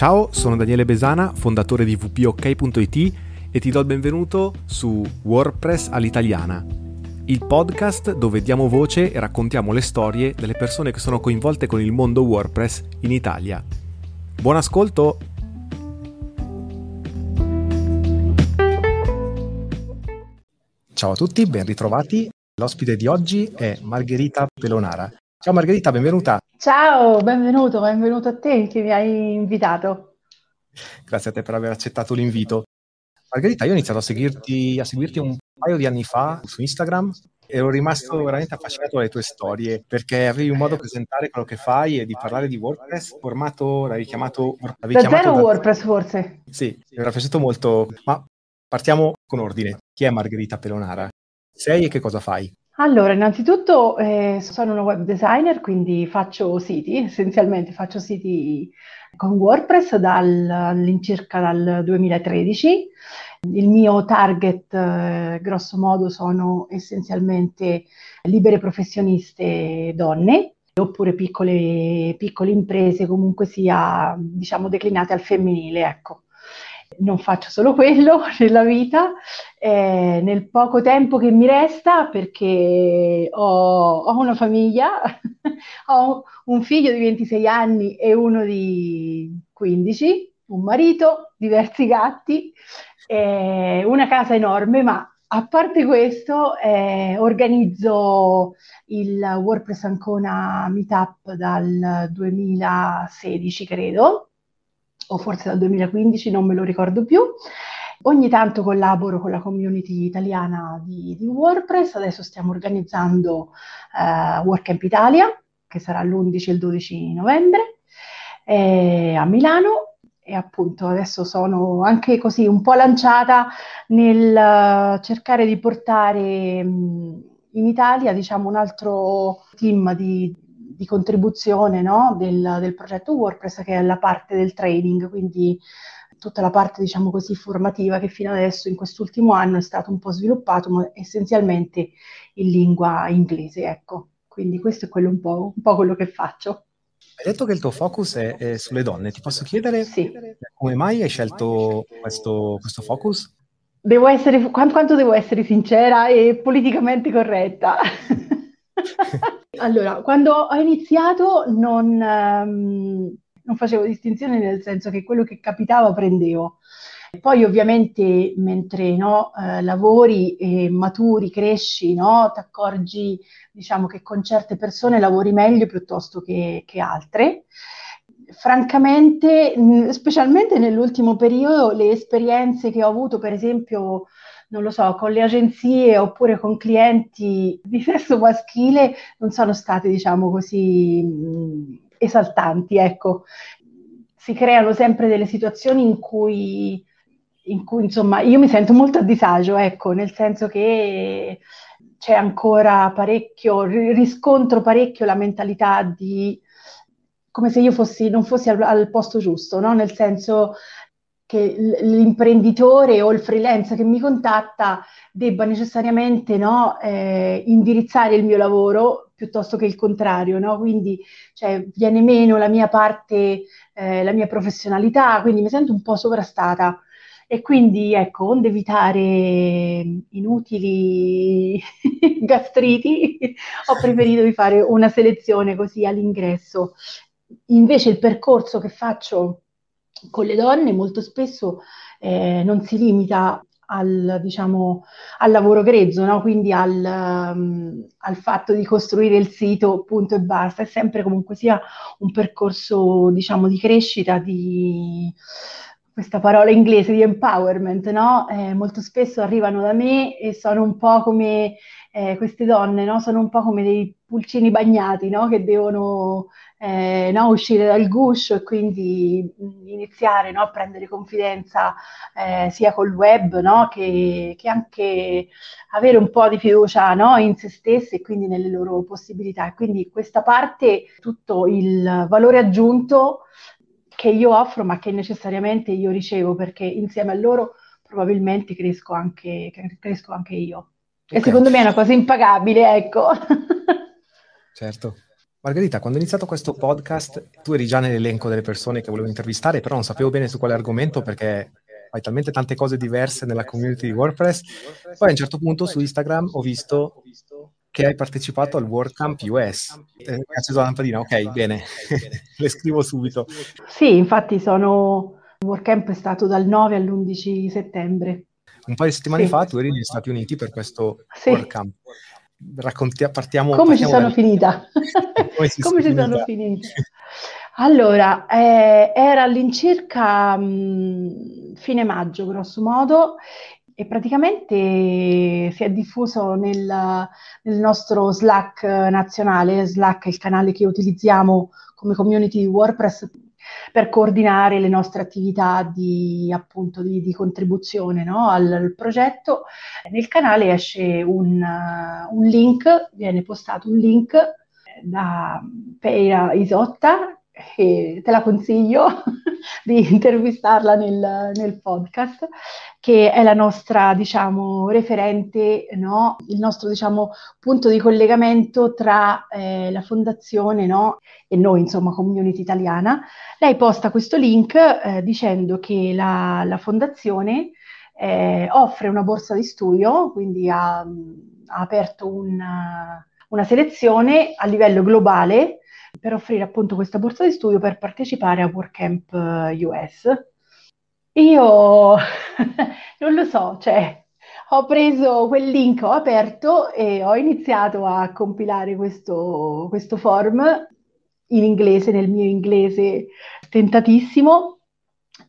Ciao, sono Daniele Besana, fondatore di vpok.it e ti do il benvenuto su WordPress all'italiana, il podcast dove diamo voce e raccontiamo le storie delle persone che sono coinvolte con il mondo WordPress in Italia. Buon ascolto! Ciao a tutti, ben ritrovati. L'ospite di oggi è Margherita Pelonara. Ciao Margherita, benvenuta. Ciao, benvenuto, benvenuto a te che mi hai invitato. Grazie a te per aver accettato l'invito. Margherita, io ho iniziato a seguirti, a seguirti un paio di anni fa su Instagram e ero rimasto veramente affascinato dalle tue storie perché avevi un modo di presentare quello che fai e di parlare di WordPress, formato, l'avevi chiamato... L'avevi da chiamato zero da... WordPress forse? Sì, mi era piaciuto molto, ma partiamo con ordine. Chi è Margherita Pelonara? Sei e che cosa fai? Allora, innanzitutto eh, sono una web designer, quindi faccio siti, essenzialmente faccio siti con WordPress dal, all'incirca dal 2013. Il mio target, eh, grosso modo, sono essenzialmente libere professioniste donne oppure piccole, piccole imprese, comunque sia, diciamo, declinate al femminile, ecco non faccio solo quello nella vita, eh, nel poco tempo che mi resta, perché ho, ho una famiglia, ho un figlio di 26 anni e uno di 15, un marito, diversi gatti, eh, una casa enorme, ma a parte questo, eh, organizzo il WordPress Ancona Meetup dal 2016, credo, o forse dal 2015, non me lo ricordo più. Ogni tanto collaboro con la community italiana di, di WordPress, adesso stiamo organizzando eh, WordCamp Italia, che sarà l'11 e il 12 novembre, eh, a Milano e appunto adesso sono anche così un po' lanciata nel uh, cercare di portare mh, in Italia diciamo un altro team di, di contribuzione no? del, del, progetto WordPress che è la parte del training, quindi tutta la parte diciamo così formativa che fino adesso in quest'ultimo anno è stato un po' sviluppato, ma essenzialmente in lingua inglese, ecco. Quindi questo è quello un po', un po quello che faccio. Hai detto che il tuo focus è, è sulle donne, ti posso chiedere sì. come mai hai scelto questo, questo focus? Devo essere, quanto, quanto devo essere sincera e politicamente corretta? allora, quando ho iniziato non, um, non facevo distinzione nel senso che quello che capitava prendevo. Poi ovviamente mentre no, eh, lavori e maturi, cresci, no, ti accorgi diciamo, che con certe persone lavori meglio piuttosto che, che altre. Francamente, specialmente nell'ultimo periodo, le esperienze che ho avuto, per esempio, non lo so, con le agenzie oppure con clienti di sesso maschile non sono state, diciamo così, esaltanti, ecco. Si creano sempre delle situazioni in cui, in cui, insomma, io mi sento molto a disagio, ecco, nel senso che c'è ancora parecchio, riscontro parecchio la mentalità di come se io fossi, non fossi al, al posto giusto, no? Nel senso che l'imprenditore o il freelance che mi contatta debba necessariamente no, eh, indirizzare il mio lavoro piuttosto che il contrario, no? quindi cioè, viene meno la mia parte, eh, la mia professionalità, quindi mi sento un po' sovrastata e quindi ecco, onde evitare inutili gastriti, ho preferito di fare una selezione così all'ingresso. Invece il percorso che faccio con le donne molto spesso eh, non si limita al, diciamo, al lavoro grezzo, no? quindi al, um, al, fatto di costruire il sito punto e basta, è sempre comunque sia un percorso diciamo, di crescita, di questa parola inglese di empowerment, no? eh, molto spesso arrivano da me e sono un po' come eh, queste donne, no? sono un po' come dei pulcini bagnati che devono eh, no, uscire dal guscio e quindi mh, iniziare no, a prendere confidenza eh, sia col web no, che, che, anche avere un po' di fiducia in se stesse e quindi nelle loro possibilità. Quindi questa parte, tutto il valore aggiunto che io offro ma che necessariamente io ricevo perché insieme a loro probabilmente cresco anche, cresco anche io. Okay. E secondo me è una cosa impagabile, ecco. Certo. Margherita, quando ho iniziato questo podcast, tu eri già nell'elenco delle persone che volevo intervistare, però non sapevo bene su quale argomento perché fai talmente tante cose diverse nella community di WordPress. Poi a un certo punto su Instagram ho visto che hai partecipato al WordCamp US. Eh, hai acceso la lampadina, ok, bene, le scrivo subito. Sì, infatti sono... Il WordCamp è stato dal 9 all'11 settembre. Un paio di settimane sì. fa tu eri negli Stati Uniti per questo sì. WordCamp racconti, partiamo. Come partiamo ci sono da... finita? Come, Come ci sono finita? Allora, eh, era all'incirca mh, mm, fine maggio, grosso modo, e praticamente si è diffuso nel, nel, nostro Slack nazionale. Slack è il canale che utilizziamo come community di WordPress per coordinare le nostre attività di, appunto, di, di contribuzione no? al, al, progetto. Nel canale esce un, uh, un, link, viene postato un link da Peira Isotta, e te la consiglio di intervistarla nel, nel, podcast, che è la nostra, diciamo, referente, no? il nostro, diciamo, punto di collegamento tra eh, la fondazione no? e noi, insomma, community italiana. Lei posta questo link eh, dicendo che la, la fondazione eh, offre una borsa di studio, quindi ha, ha aperto una, una selezione a livello globale per offrire appunto questa borsa di studio per partecipare a WordCamp US. Eh, Io non lo so, cioè ho preso quel link, ho aperto e ho iniziato a compilare questo, questo form in inglese, nel mio inglese tentatissimo,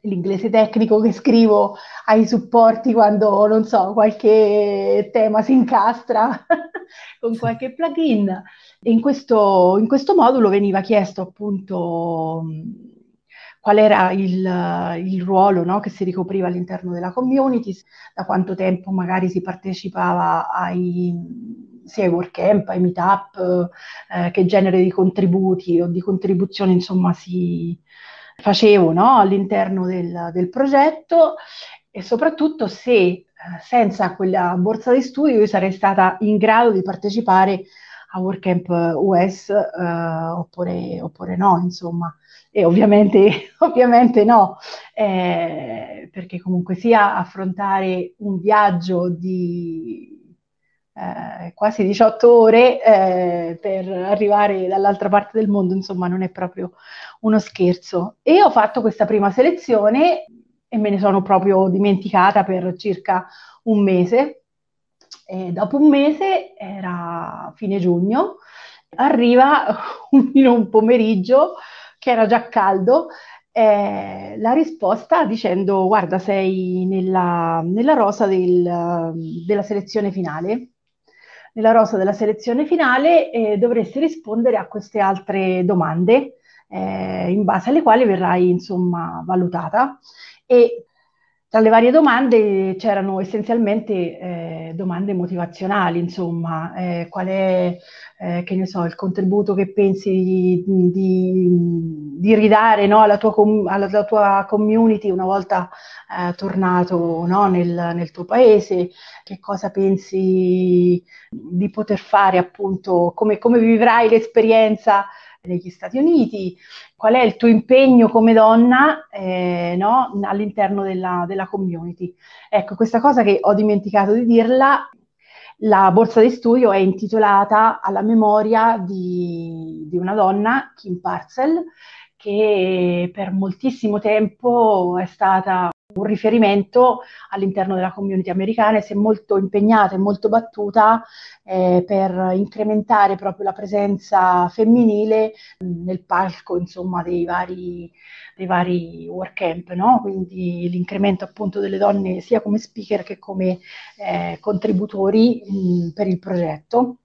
l'inglese tecnico che scrivo ai supporti quando, non so, qualche tema si incastra con qualche plugin. In questo, in questo modulo veniva chiesto appunto qual era il, il ruolo no, che si ricopriva all'interno della community, da quanto tempo magari si partecipava ai, sia ai workcamp, ai meetup, eh, che genere di contributi o di contribuzioni insomma si facevo no, all'interno del, del progetto e soprattutto se eh, senza quella borsa di studio io sarei stata in grado di partecipare a WordCamp US eh, oppure, oppure, no, insomma. E ovviamente, ovviamente no, eh, perché comunque sia affrontare un viaggio di eh, quasi 18 ore eh, per arrivare dall'altra parte del mondo, insomma, non è proprio uno scherzo. E ho fatto questa prima selezione e me ne sono proprio dimenticata per circa un mese e dopo un mese, era fine giugno, arriva in un pomeriggio che era già caldo, eh, la risposta dicendo guarda sei nella, nella rosa del, della selezione finale. Nella rosa della selezione finale eh, dovresti rispondere a queste altre domande eh, in base alle quali verrai insomma valutata. E tra le varie domande c'erano essenzialmente eh, domande motivazionali, insomma, eh, qual è, eh, che ne so, il contributo che pensi di, di, di ridare no, alla, tua com- alla, tua community una volta eh, tornato no, nel, nel, tuo paese, che cosa pensi di poter fare appunto, come, come vivrai l'esperienza negli Stati Uniti, qual è il tuo impegno come donna eh, no, all'interno della, della community. Ecco, questa cosa che ho dimenticato di dirla, la borsa di studio è intitolata alla memoria di, di una donna, Kim Parcel, che per moltissimo tempo è stata un riferimento all'interno della community americana e si è molto impegnata e molto battuta eh, per incrementare proprio la presenza femminile nel palco insomma, dei vari, dei vari workcamp, no? quindi l'incremento appunto delle donne sia come speaker che come eh, contributori mh, per il progetto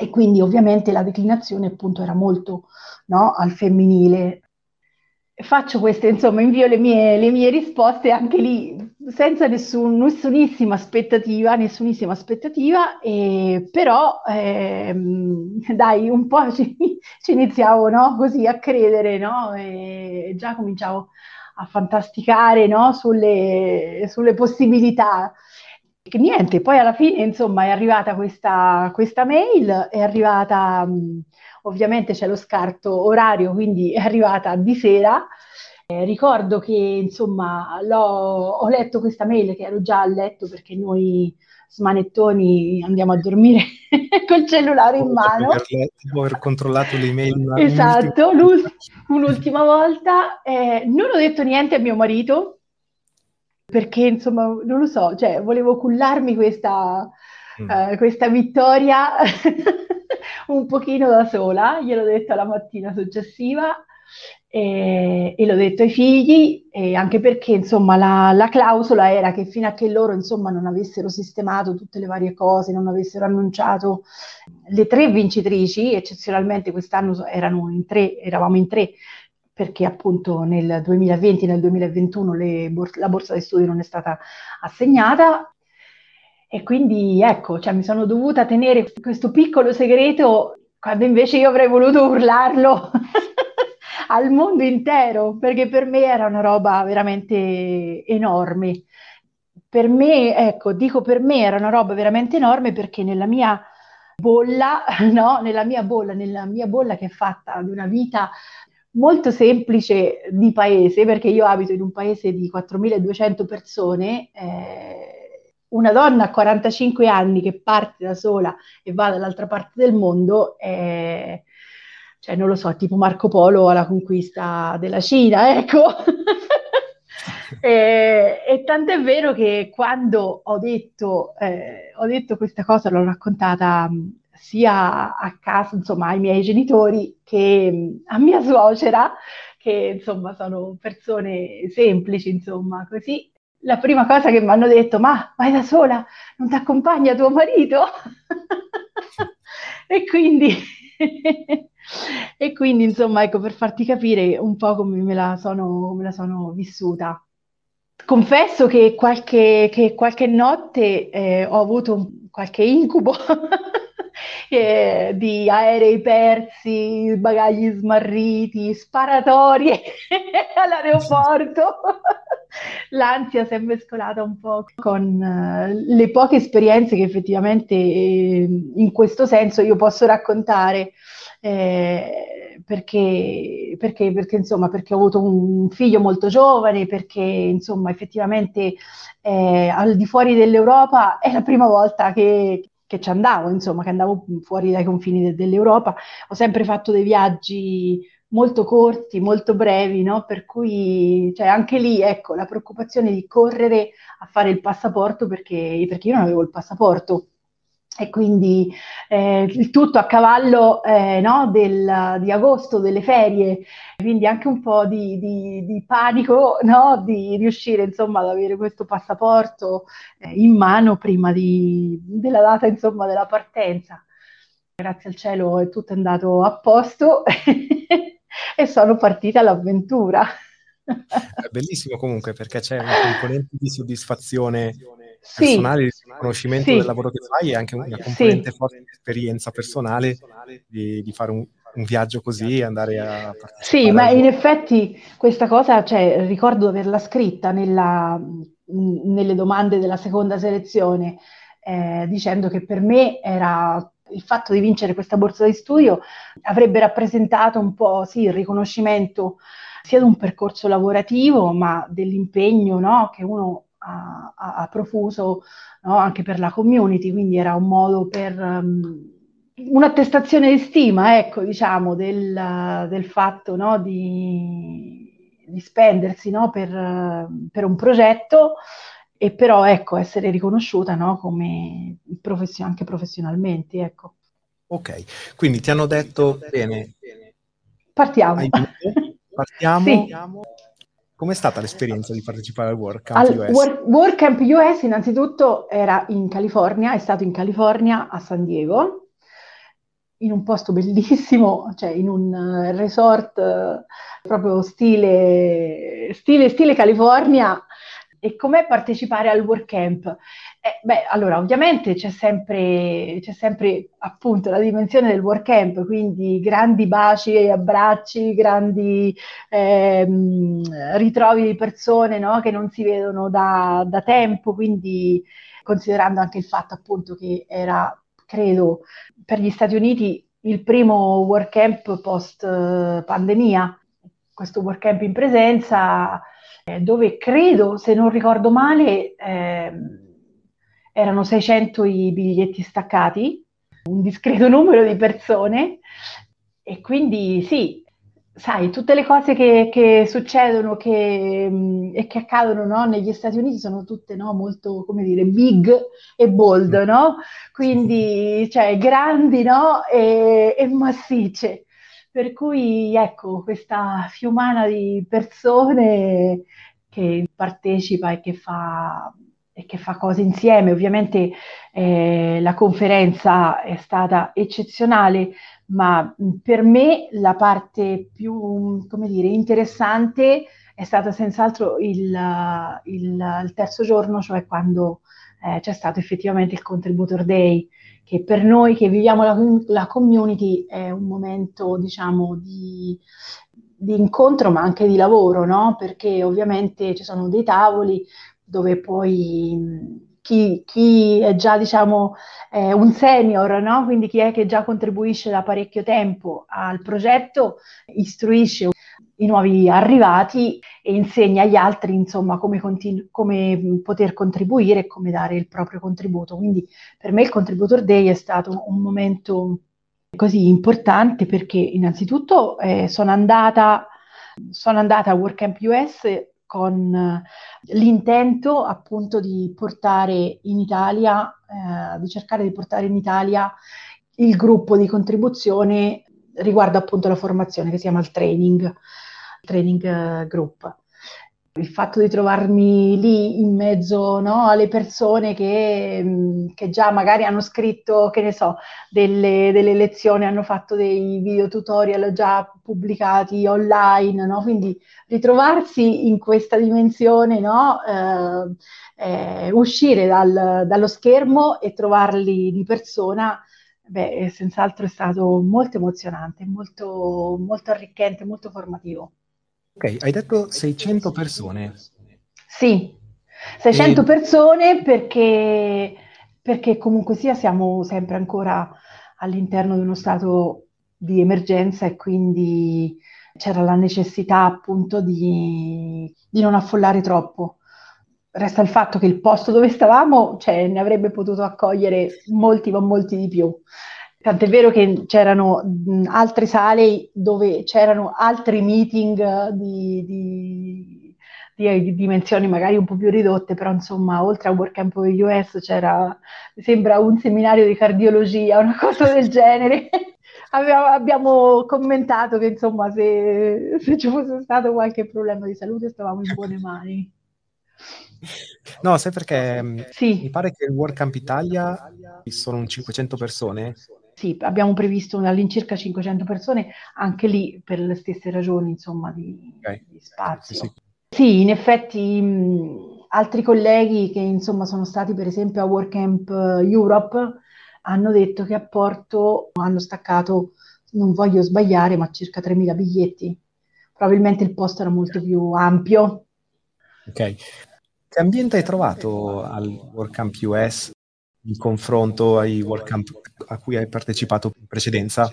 e quindi ovviamente la declinazione appunto era molto no, al femminile faccio queste, insomma, invio le mie, le mie risposte anche lì senza nessun, nessunissima aspettativa, nessunissima aspettativa, eh, però ehm, dai, un po' ci, ci iniziavo no? così a credere, no? E già cominciavo a fantasticare no? sulle, sulle possibilità. E niente, poi alla fine, insomma, è arrivata questa, questa mail, è arrivata... Mh, ovviamente c'è lo scarto orario, quindi è arrivata di sera. Eh, ricordo che insomma ho letto questa mail che ero già a letto perché noi smanettoni andiamo a dormire col cellulare in mano. Dopo aver controllato le email. Esatto, un'ultima, un'ultima volta. Eh, non ho detto niente a mio marito perché insomma non lo so, cioè volevo cullarmi questa, mm. uh, questa vittoria un pochino da sola, gliel'ho detto la mattina successiva e, e l'ho detto ai figli, anche perché insomma la, la, clausola era che fino a che loro insomma non avessero sistemato tutte le varie cose, non avessero annunciato le tre vincitrici, eccezionalmente quest'anno erano in tre, eravamo in tre, perché appunto nel 2020 e nel 2021 bor- la borsa di studio non è stata assegnata. E quindi ecco, cioè, mi sono dovuta tenere questo piccolo segreto quando invece io avrei voluto urlarlo al mondo intero, perché per me era una roba veramente enorme. Per me, ecco, dico per me era una roba veramente enorme perché nella mia bolla, no? Nella mia bolla, nella mia bolla che è fatta di una vita molto semplice di paese, perché io abito in un paese di 4.200 persone, eh, una donna a 45 anni che parte da sola e va dall'altra parte del mondo, eh, cioè non lo so, tipo Marco Polo alla conquista della Cina, ecco. e, e tant'è vero che quando ho detto, eh, ho detto questa cosa, l'ho raccontata sia a casa, insomma, ai miei genitori che a mia suocera, che insomma sono persone semplici, insomma, così. La prima cosa che mi hanno detto, ma vai da sola, non ti accompagna tuo marito? e quindi e quindi, insomma, ecco, per farti capire un po' come me la sono, me la sono vissuta. Confesso che qualche, che qualche notte eh, ho avuto qualche incubo eh, di aerei persi, bagagli smarriti, sparatorie all'aeroporto. L'ansia si è mescolata un po' con uh, le poche esperienze che effettivamente eh, in questo senso io posso raccontare eh, perché, perché, perché, insomma, perché ho avuto un figlio molto giovane, perché insomma, effettivamente eh, al di fuori dell'Europa è la prima volta che, che ci andavo, insomma, che andavo fuori dai confini de- dell'Europa. Ho sempre fatto dei viaggi molto corti, molto brevi, no? Per cui cioè, anche lì, ecco, la preoccupazione di correre a fare il passaporto perché, perché io non avevo il passaporto e quindi eh, il tutto a cavallo eh, no, del, di agosto, delle ferie, quindi anche un po' di, di, di panico no, di riuscire insomma ad avere questo passaporto eh, in mano prima di, della data insomma della partenza. Grazie al cielo è tutto andato a posto e sono partita all'avventura. È bellissimo comunque perché c'è un componente di soddisfazione personale, sì, di riconoscimento sì. del lavoro che fai e anche una componente sì. forte di esperienza personale di, di fare un, un, viaggio così e andare a Sì, ma in effetti questa cosa, cioè, ricordo di averla scritta nella, nelle domande della seconda selezione, eh, dicendo che per me era il fatto di vincere questa borsa di studio avrebbe rappresentato un po' sì, il riconoscimento sia di un percorso lavorativo, ma dell'impegno no, che uno ha, ha profuso no? anche per la community, quindi era un modo per um, un'attestazione di stima, ecco, diciamo, del, del fatto no? di, di, spendersi no? per, per, un progetto e però ecco, essere riconosciuta come profession- anche professionalmente. Ecco. Ok, quindi ti hanno detto bene. Partiamo. Partiamo. Sì. Com'è stata l'esperienza di partecipare al WordCamp al US? Work, WordCamp US innanzitutto era in California, è stato in California a San Diego, in un posto bellissimo, cioè in un uh, resort uh, proprio stile, stile, stile California. E com'è partecipare al WordCamp? Eh, beh, allora, ovviamente c'è sempre, c'è sempre appunto la dimensione del work camp, quindi grandi baci e abbracci, grandi ehm, ritrovi di persone no, che non si vedono da, da tempo, quindi considerando anche il fatto appunto che era, credo, per gli Stati Uniti il primo workcamp post pandemia, questo workcamp in presenza, eh, dove credo, se non ricordo male, eh, erano 600 i biglietti staccati, un discreto numero di persone, e quindi sì, sai, tutte le cose che, che succedono che, mh, e che accadono no, negli Stati Uniti sono tutte no, molto, come dire, big e bold, no? Quindi, cioè, grandi, no? E, e massicce. Per cui, ecco, questa fiumana di persone che partecipa e che fa, e che fa cose insieme. Ovviamente eh, la conferenza è stata eccezionale, ma per me la parte più, dire, interessante è stata senz'altro il, il, il terzo giorno, cioè quando eh, c'è stato effettivamente il Contributor Day, che per noi che viviamo la, la community è un momento, diciamo, di, di incontro, ma anche di lavoro, no? Perché ovviamente ci sono dei tavoli dove poi chi, chi, è già diciamo eh, un senior, no? quindi chi è che già contribuisce da parecchio tempo al progetto, istruisce i nuovi arrivati e insegna agli altri insomma come, continu- come poter contribuire e come dare il proprio contributo. Quindi per me il Contributor Day è stato un momento così importante perché innanzitutto eh, sono andata sono andata a WordCamp US con eh, l'intento appunto di portare in Italia, eh, di cercare di portare in Italia il gruppo di contribuzione riguardo appunto la formazione che si chiama il training, training eh, group il fatto di trovarmi lì in mezzo no, alle persone che, mm, che, già magari hanno scritto, che ne so, delle, delle, lezioni, hanno fatto dei video tutorial già pubblicati online, no? quindi ritrovarsi in questa dimensione, no? eh, eh, uscire dal, dallo schermo e trovarli di persona, beh, senz'altro è stato molto emozionante, molto, molto arricchente, molto formativo. Ok, hai detto 600 persone. Sì, 600 e... persone perché, perché comunque sia siamo sempre ancora all'interno di uno stato di emergenza e quindi c'era la necessità appunto di, di non affollare troppo. Resta il fatto che il posto dove stavamo cioè, ne avrebbe potuto accogliere molti, ma molti di più. Tant'è vero che c'erano mh, altre sale dove c'erano altri meeting di, di, di, di, dimensioni magari un po' più ridotte, però insomma, oltre a WordCamp US c'era, mi sembra, un seminario di cardiologia, una cosa del genere. Abbiamo, abbiamo, commentato che insomma se, se, ci fosse stato qualche problema di salute stavamo in buone mani. No, sai perché sì. mi pare che il WordCamp Italia sono un 500 persone sì, abbiamo previsto all'incirca 500 persone, anche lì per le stesse ragioni, insomma, di, okay. di spazio. Sì, sì. in effetti mh, altri colleghi che insomma sono stati per esempio a WordCamp Europe hanno detto che a Porto hanno staccato, non voglio sbagliare, ma circa 3.000 biglietti. Probabilmente il posto era molto più ampio. Ok. Che ambiente hai trovato al WordCamp US in confronto ai WordCamp a cui hai partecipato in precedenza?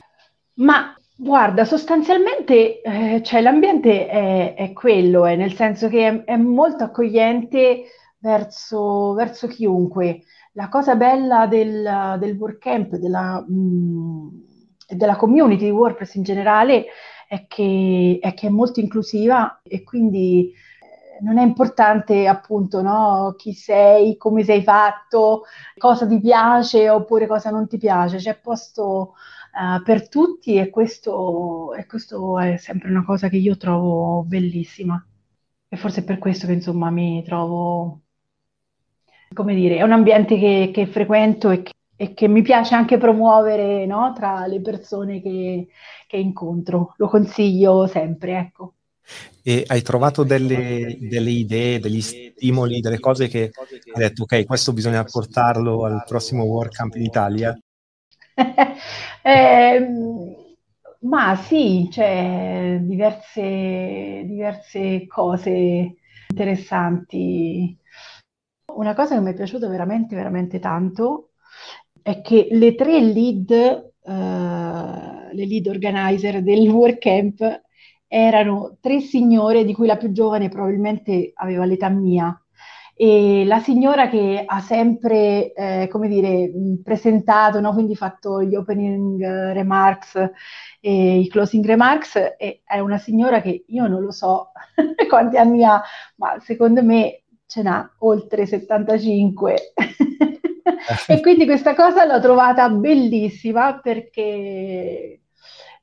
Ma guarda, sostanzialmente eh, cioè, l'ambiente è, è quello, eh, nel senso che è, è molto accogliente verso, verso, chiunque. La cosa bella del, del WordCamp mm, e della community di WordPress in generale è che, è che è molto inclusiva e quindi non è importante appunto no, chi sei, come sei fatto, cosa ti piace oppure cosa non ti piace, c'è posto uh, per tutti e questo, e questo, è sempre una cosa che io trovo bellissima. E forse è per questo che insomma mi trovo, come dire, è un ambiente che, che frequento e che, e che, mi piace anche promuovere no, tra le persone che, che incontro, lo consiglio sempre, ecco. E hai trovato delle, delle, idee, degli stimoli, delle cose che hai detto, ok, questo bisogna portarlo al prossimo WordCamp in Italia? eh, ma sì, c'è diverse, diverse cose interessanti. Una cosa che mi è piaciuta veramente, veramente tanto è che le tre lead uh, le lead organizer del work camp erano tre signore di cui la più giovane probabilmente aveva l'età mia. E la signora che ha sempre, eh, come dire, presentato, no? quindi fatto gli opening remarks e i closing remarks, è una signora che io non lo so quanti anni ha, ma secondo me ce n'ha oltre 75. e quindi questa cosa l'ho trovata bellissima perché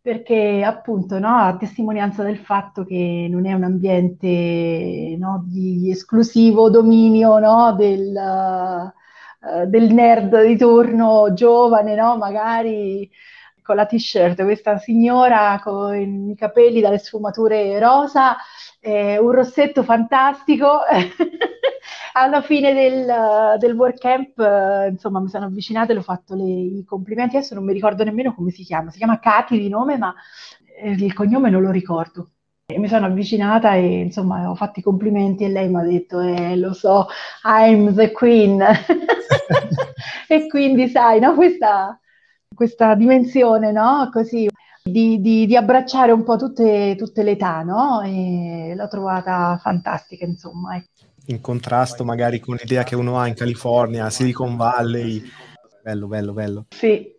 perché appunto no, a testimonianza del fatto che non è un ambiente no, di esclusivo dominio no, del, uh, del, nerd di turno giovane, magari con la t-shirt, questa signora con i capelli dalle sfumature rosa, eh, un rossetto fantastico. Alla fine del, del work camp, eh, insomma, mi sono avvicinata e le ho fatto le, i complimenti. Adesso non mi ricordo nemmeno come si chiama, si chiama Katy di nome, ma eh, il cognome non lo ricordo. E mi sono avvicinata e insomma ho fatto i complimenti e lei mi ha detto, eh, lo so, I'm the queen. e quindi sai, no, questa, questa dimensione, no? Così, di, di, di abbracciare un po' tutte, tutte le età, no? E l'ho trovata fantastica, insomma. In contrasto magari con l'idea che uno ha in California, Silicon Valley. Bello, bello, bello. Sì.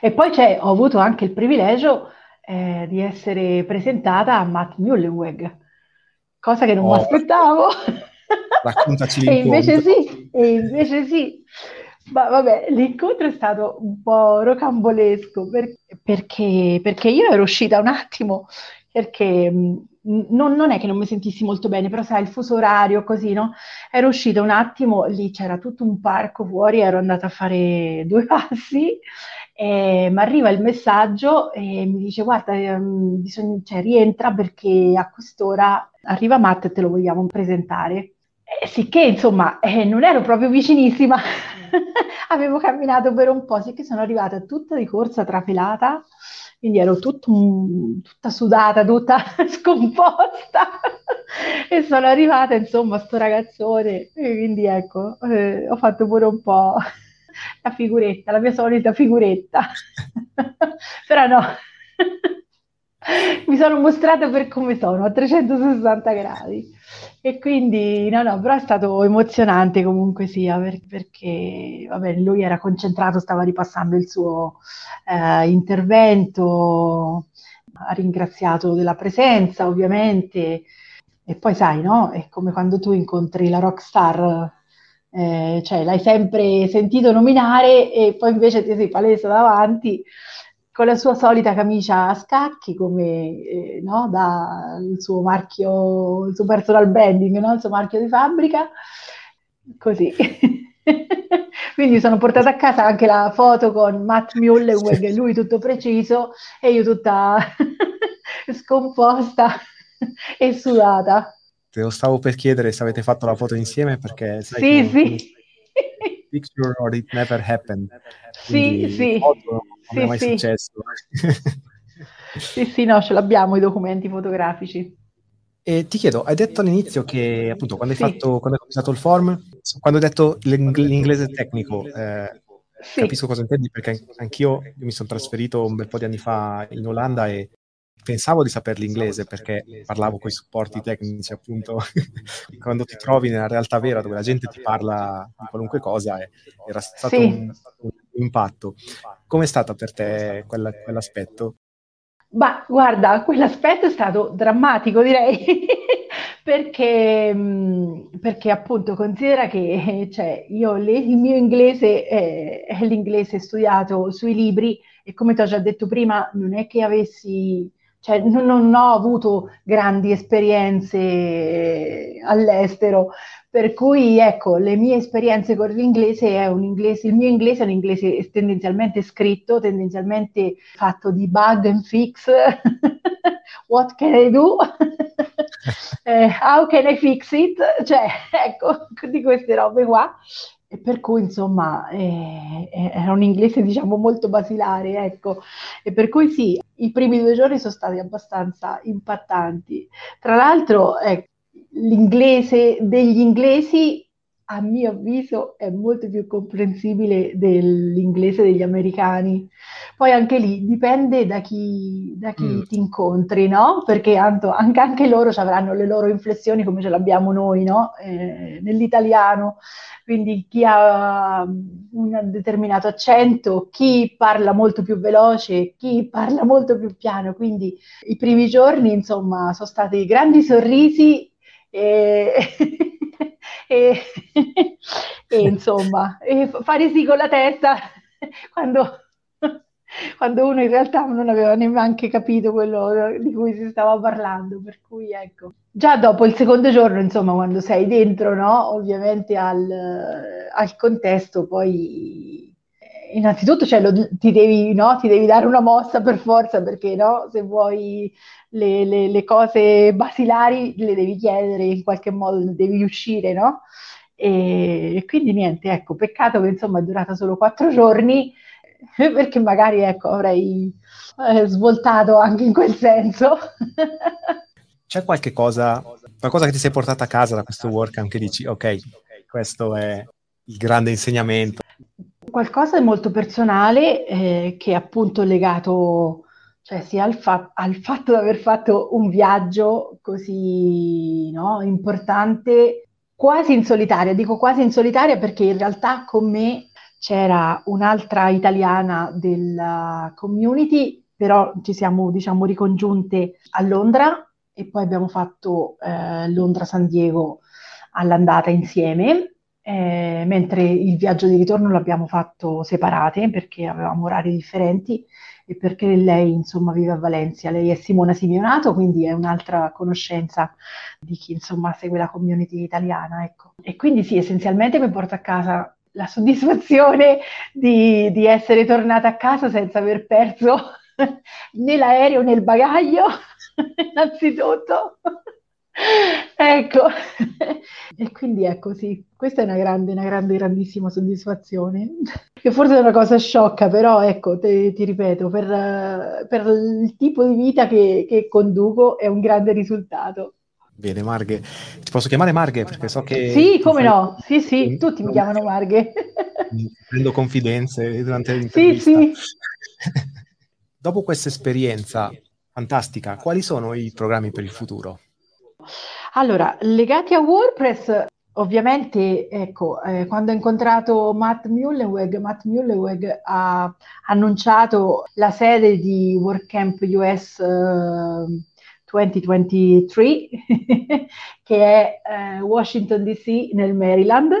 E poi c'è, ho avuto anche il privilegio eh, di essere presentata a Matt Mullenweg, cosa che non oh. mi aspettavo. Raccontaci e invece sì, e invece sì. Ma vabbè, l'incontro è stato un po' rocambolesco per, perché, perché, io ero uscita un attimo, perché non, non, è che non mi sentissi molto bene, però sai, il fuso orario, così, no? Ero uscita un attimo, lì c'era tutto un parco fuori, ero andata a fare due passi, e mi arriva il messaggio e mi dice, guarda, ehm, bisogna, cioè, rientra perché a quest'ora arriva Matt e te lo vogliamo presentare. Eh, sicché, insomma, eh, non ero proprio vicinissima, avevo camminato per un po', sicché sono arrivata tutta di corsa trafilata, quindi ero tutto, tutta sudata, tutta scomposta e sono arrivata, insomma, a sto ragazzone, e quindi ecco, eh, ho fatto pure un po' la figuretta, la mia solita figuretta, però no. mi sono mostrata per come sono, a 360 gradi. E quindi, no, no, però è stato emozionante comunque sia, per, perché, vabbè, lui era concentrato, stava ripassando il suo eh, intervento, ha ringraziato della presenza, ovviamente, e poi sai, no, è come quando tu incontri la rockstar, eh, cioè l'hai sempre sentito nominare e poi invece ti sei palesa davanti con la sua solita camicia a scacchi, come eh, no, da il suo marchio, il suo personal branding, no? il suo marchio di fabbrica, così. Quindi sono portata a casa anche la foto con Matt Mullenweg, lui tutto preciso e io tutta scomposta e sudata. Te lo stavo per chiedere se avete fatto la foto insieme perché sai sì, sì. Picture or it never happened. Quindi sì, sì. Foto, non sì, è mai sì. successo. sì, sì, no, ce l'abbiamo i documenti fotografici. E ti chiedo, hai detto all'inizio che appunto quando hai, sì. fatto, quando hai cominciato il form, quando hai detto l'inglese tecnico, eh, sì. capisco cosa intendi perché anch'io mi sono trasferito un bel po' di anni fa in Olanda e pensavo di sapere l'inglese perché parlavo con i supporti tecnici appunto quando ti trovi nella realtà vera dove la gente ti parla di qualunque cosa era stato sì. un, un, impatto. Com'è stato per te quella, quell'aspetto? Ma guarda, quell'aspetto è stato drammatico, direi, perché, perché, appunto considera che cioè, io il mio inglese è, è, l'inglese studiato sui libri e come ti ho già detto prima, non è che avessi, cioè, non, non ho avuto grandi esperienze all'estero, per cui, ecco, le mie esperienze con l'inglese è un inglese, il mio inglese è un inglese tendenzialmente scritto, tendenzialmente fatto di bug and fix, what can I do? eh, how can I fix it? Cioè, ecco, di queste robe qua. E per cui, insomma, eh, era un inglese, diciamo, molto basilare, ecco. E per cui sì, i primi due giorni sono stati abbastanza impattanti. Tra l'altro, ecco, l'inglese degli inglesi a mio avviso è molto più comprensibile dell'inglese degli americani. Poi anche lì dipende da chi, da chi mm. ti incontri, no? Perché anche, anche, loro avranno le loro inflessioni come ce l'abbiamo noi, no? Eh, nell'italiano. Quindi chi ha un determinato accento, chi parla molto più veloce, chi parla molto più piano. Quindi i primi giorni, insomma, sono stati grandi sorrisi e, e, e insomma, e fare sì con la testa quando, quando uno in realtà non aveva neanche capito quello di cui si stava parlando, per cui ecco. Già dopo il secondo giorno, insomma, quando sei dentro, no, ovviamente al, al contesto, poi innanzitutto cioè, lo, ti, devi, no, ti, devi, dare una mossa per forza perché no, se vuoi le, le, le, cose basilari le devi chiedere in qualche modo, devi uscire, no? E, quindi niente, ecco, peccato che insomma è durata solo quattro giorni perché magari ecco, avrei eh, svoltato anche in quel senso. C'è qualche cosa, qualcosa che ti sei portata a casa da questo work che dici, ok, questo è il grande insegnamento? Qualcosa di molto personale eh, che è appunto legato cioè sia al, fa- al, fatto di aver fatto un viaggio così no, importante, quasi in solitaria, dico quasi in solitaria perché in realtà con me c'era un'altra italiana della community, però ci siamo diciamo ricongiunte a Londra e poi abbiamo fatto eh, Londra-San Diego all'andata insieme eh, mentre il viaggio di ritorno l'abbiamo fatto separate perché avevamo orari differenti e perché lei insomma vive a Valencia. Lei è Simona Simeonato, quindi è un'altra conoscenza di chi insomma segue la community italiana. Ecco. E quindi sì, essenzialmente mi porto a casa la soddisfazione di, di essere tornata a casa senza aver perso né l'aereo né il bagaglio, innanzitutto. Ecco, e quindi ecco sì, questa è una grande, una grande, grandissima soddisfazione, che forse è una cosa sciocca, però ecco, te, ti ripeto, per, per, il tipo di vita che, che conduco è un grande risultato. Bene, Marghe. Ti posso chiamare Marghe perché so che... Sì, come no? Sì, sì, tutti mi chiamano Marghe. Prendo confidenze durante l'intervista. Sì, sì. Dopo questa esperienza fantastica, quali sono i programmi per il futuro? Allora, legati a WordPress, ovviamente, ecco, eh, quando ho incontrato Matt Mullenweg, Matt Mullenweg ha annunciato la sede di WordCamp US eh, 2023, che è eh, Washington DC nel Maryland.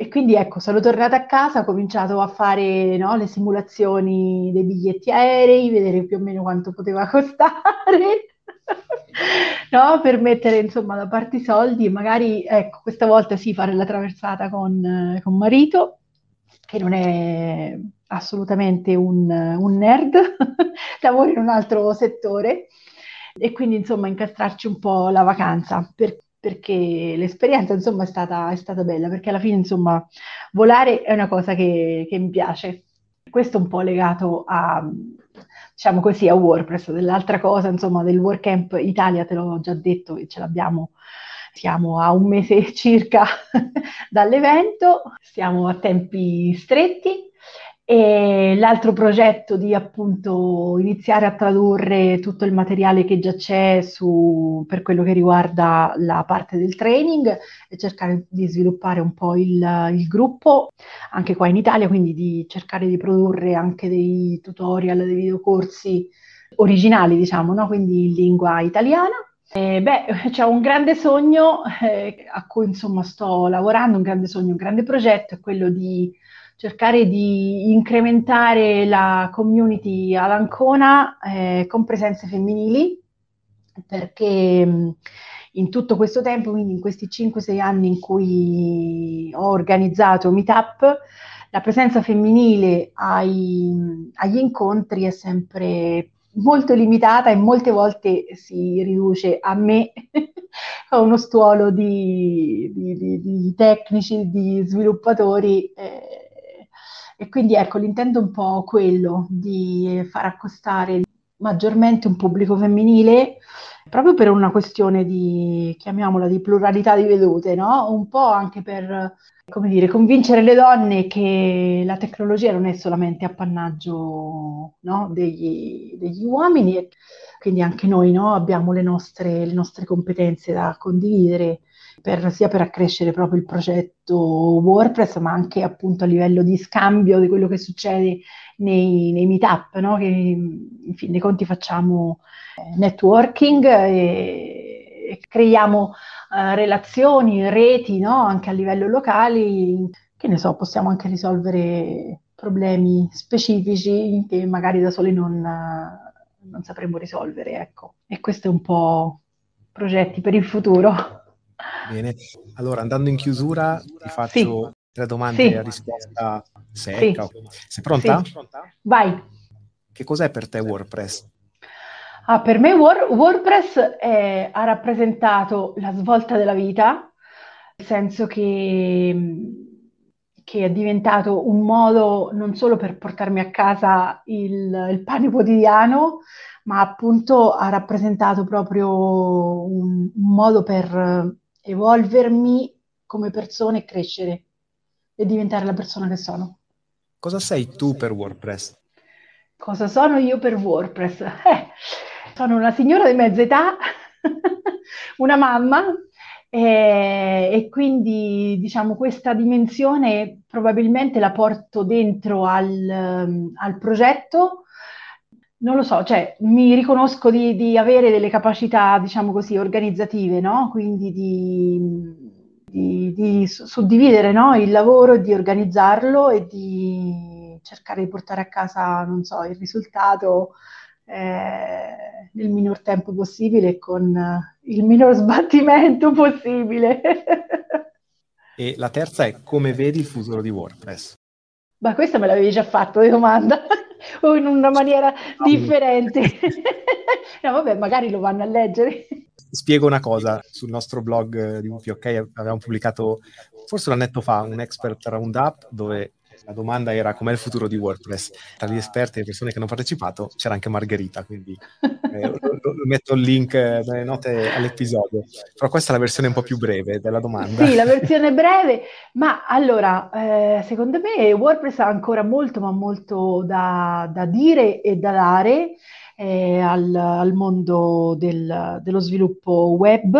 E quindi ecco, sono tornata a casa, ho cominciato a fare no, le simulazioni dei biglietti aerei, vedere più o meno quanto poteva costare no? per mettere insomma da parte i soldi e magari ecco, questa volta sì fare la traversata con, eh, con marito, che non è assolutamente un, un nerd, lavora in un altro settore e quindi insomma incastrarci un po' la vacanza per, perché l'esperienza insomma è stata, è stata, bella perché alla fine insomma volare è una cosa che, che mi piace questo è un po' legato a diciamo così, a WordPress. Dell'altra cosa, insomma, del WordCamp Italia, te l'ho già detto, che ce l'abbiamo, siamo a un mese circa dall'evento, siamo a tempi stretti e l'altro progetto di appunto iniziare a tradurre tutto il materiale che già c'è su, per quello che riguarda la parte del training e cercare di sviluppare un po' il, il gruppo anche qua in Italia, quindi di cercare di produrre anche dei tutorial, dei videocorsi originali, diciamo, no? quindi in lingua italiana. Eh, beh, c'è un grande sogno eh, a cui insomma sto lavorando, un grande sogno, un grande progetto, è quello di cercare di incrementare la community ad Ancona eh, con presenze femminili, perché mh, in tutto questo tempo, quindi in questi 5-6 anni in cui ho organizzato Meetup, la presenza femminile ai, agli incontri è sempre molto limitata e molte volte si riduce a me, a uno stuolo di, di, di, di tecnici, di sviluppatori. Eh, e quindi ecco, l'intento un po' quello di far accostare maggiormente un pubblico femminile proprio per una questione di, chiamiamola, di pluralità di vedute, no? Un po' anche per come dire, convincere le donne che la tecnologia non è solamente appannaggio no, degli, degli, uomini, quindi anche noi no, abbiamo le nostre, le nostre, competenze da condividere per, sia per accrescere proprio il progetto WordPress, ma anche appunto a livello di scambio di quello che succede nei, nei meetup, no? che in fin dei conti facciamo eh, networking e, e creiamo uh, relazioni, reti, no? anche a livello locale, che ne so, possiamo anche risolvere problemi specifici che magari da soli non, non sapremmo risolvere. Ecco. E questo è un po' progetti per il futuro. Bene, allora andando in chiusura ti faccio sì. tre domande sì. a risposta secca. Sì. Sei pronta? Sì. Vai. Che cos'è per te WordPress? Ah, per me Word, WordPress è, ha rappresentato la svolta della vita, nel senso che, che, è diventato un modo non solo per portarmi a casa il, il pane quotidiano, ma appunto ha rappresentato proprio un, un modo per evolvermi come persona e crescere e diventare la persona che sono. Cosa sei tu per WordPress? Cosa sono io per WordPress? Eh, sono una signora di mezza età, una mamma, e, e, quindi diciamo questa dimensione probabilmente la porto dentro al, al progetto. Non lo so, cioè mi riconosco di, di, avere delle capacità, diciamo così, organizzative, no? Quindi di, di, di suddividere no? il lavoro e di organizzarlo e di cercare di portare a casa, non so, il risultato eh, nel minor tempo possibile e con il minor sbattimento possibile. e la terza è come vedi il futuro di WordPress? Ma questa me l'avevi già fatto di domanda, o in una maniera differente. no, vabbè, magari lo vanno a leggere. Spiego una cosa, sul nostro blog di WP, ok, avevamo pubblicato forse un annetto fa un expert roundup dove la domanda era com'è il futuro di WordPress. Tra gli esperti e le persone che hanno partecipato c'era anche Margherita, quindi eh, lo, lo, metto il link nelle note all'episodio. Però questa è la versione un po' più breve della domanda. Sì, la versione breve, ma allora, eh, secondo me WordPress ha ancora molto, ma molto da, da dire e da dare eh, al, al, mondo del, dello sviluppo web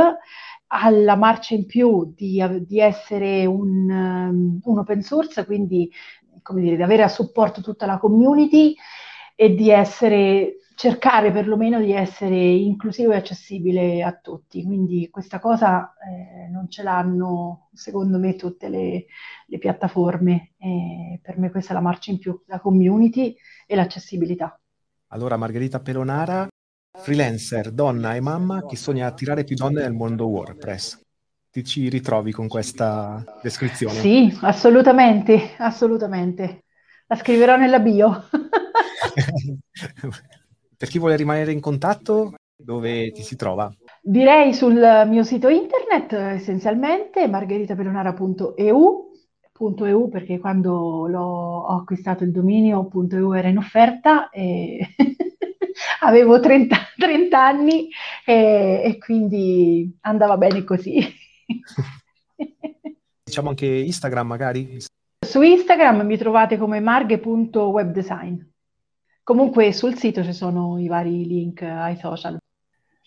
alla marcia in più di, di essere un, um, un, open source, quindi come dire, di avere a supporto tutta la community e di essere, cercare perlomeno di essere inclusivo e accessibile a tutti. Quindi questa cosa eh, non ce l'hanno, secondo me, tutte le, le piattaforme. E per me questa è la marcia in più, la community e l'accessibilità. Allora, Margherita Pelonara, freelancer, donna e mamma che sogna attirare più donne nel mondo WordPress ti ci ritrovi con questa descrizione? Sì, assolutamente, assolutamente. La scriverò nella bio. per chi vuole rimanere in contatto, dove ti si trova? Direi sul mio sito internet essenzialmente margheritapelonara.eu .eu perché quando ho acquistato il dominio .eu era in offerta e avevo 30, 30 anni e, e, quindi andava bene così. diciamo anche Instagram magari? Su Instagram mi trovate come marghe.webdesign. Comunque sul sito ci sono i vari link ai social.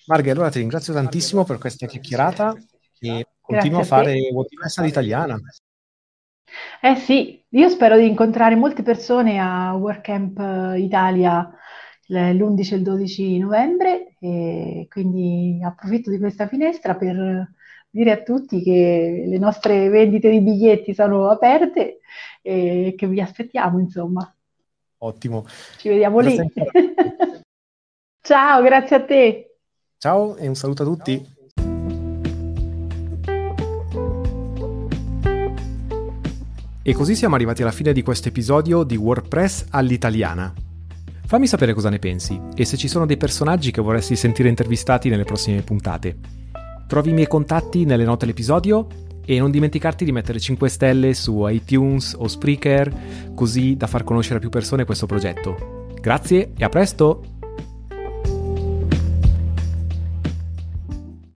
Marghe, allora ti ringrazio tantissimo per questa chiacchierata e continua a fare WordPress all'italiana. Eh sì, io spero di incontrare molte persone a WordCamp Italia l'11 e il 12 novembre e quindi approfitto di questa finestra per dire a tutti che le nostre vendite di biglietti sono aperte e che vi aspettiamo, insomma. Ottimo. Ci vediamo grazie lì. Ciao, grazie a te. Ciao e un saluto a tutti. E così siamo arrivati alla fine di questo episodio di WordPress all'italiana. Fammi sapere cosa ne pensi e se ci sono dei personaggi che vorresti sentire intervistati nelle prossime puntate. Trovi i miei contatti nelle note dell'episodio e non dimenticarti di mettere 5 stelle su iTunes o Spreaker così da far conoscere a più persone questo progetto. Grazie e a presto!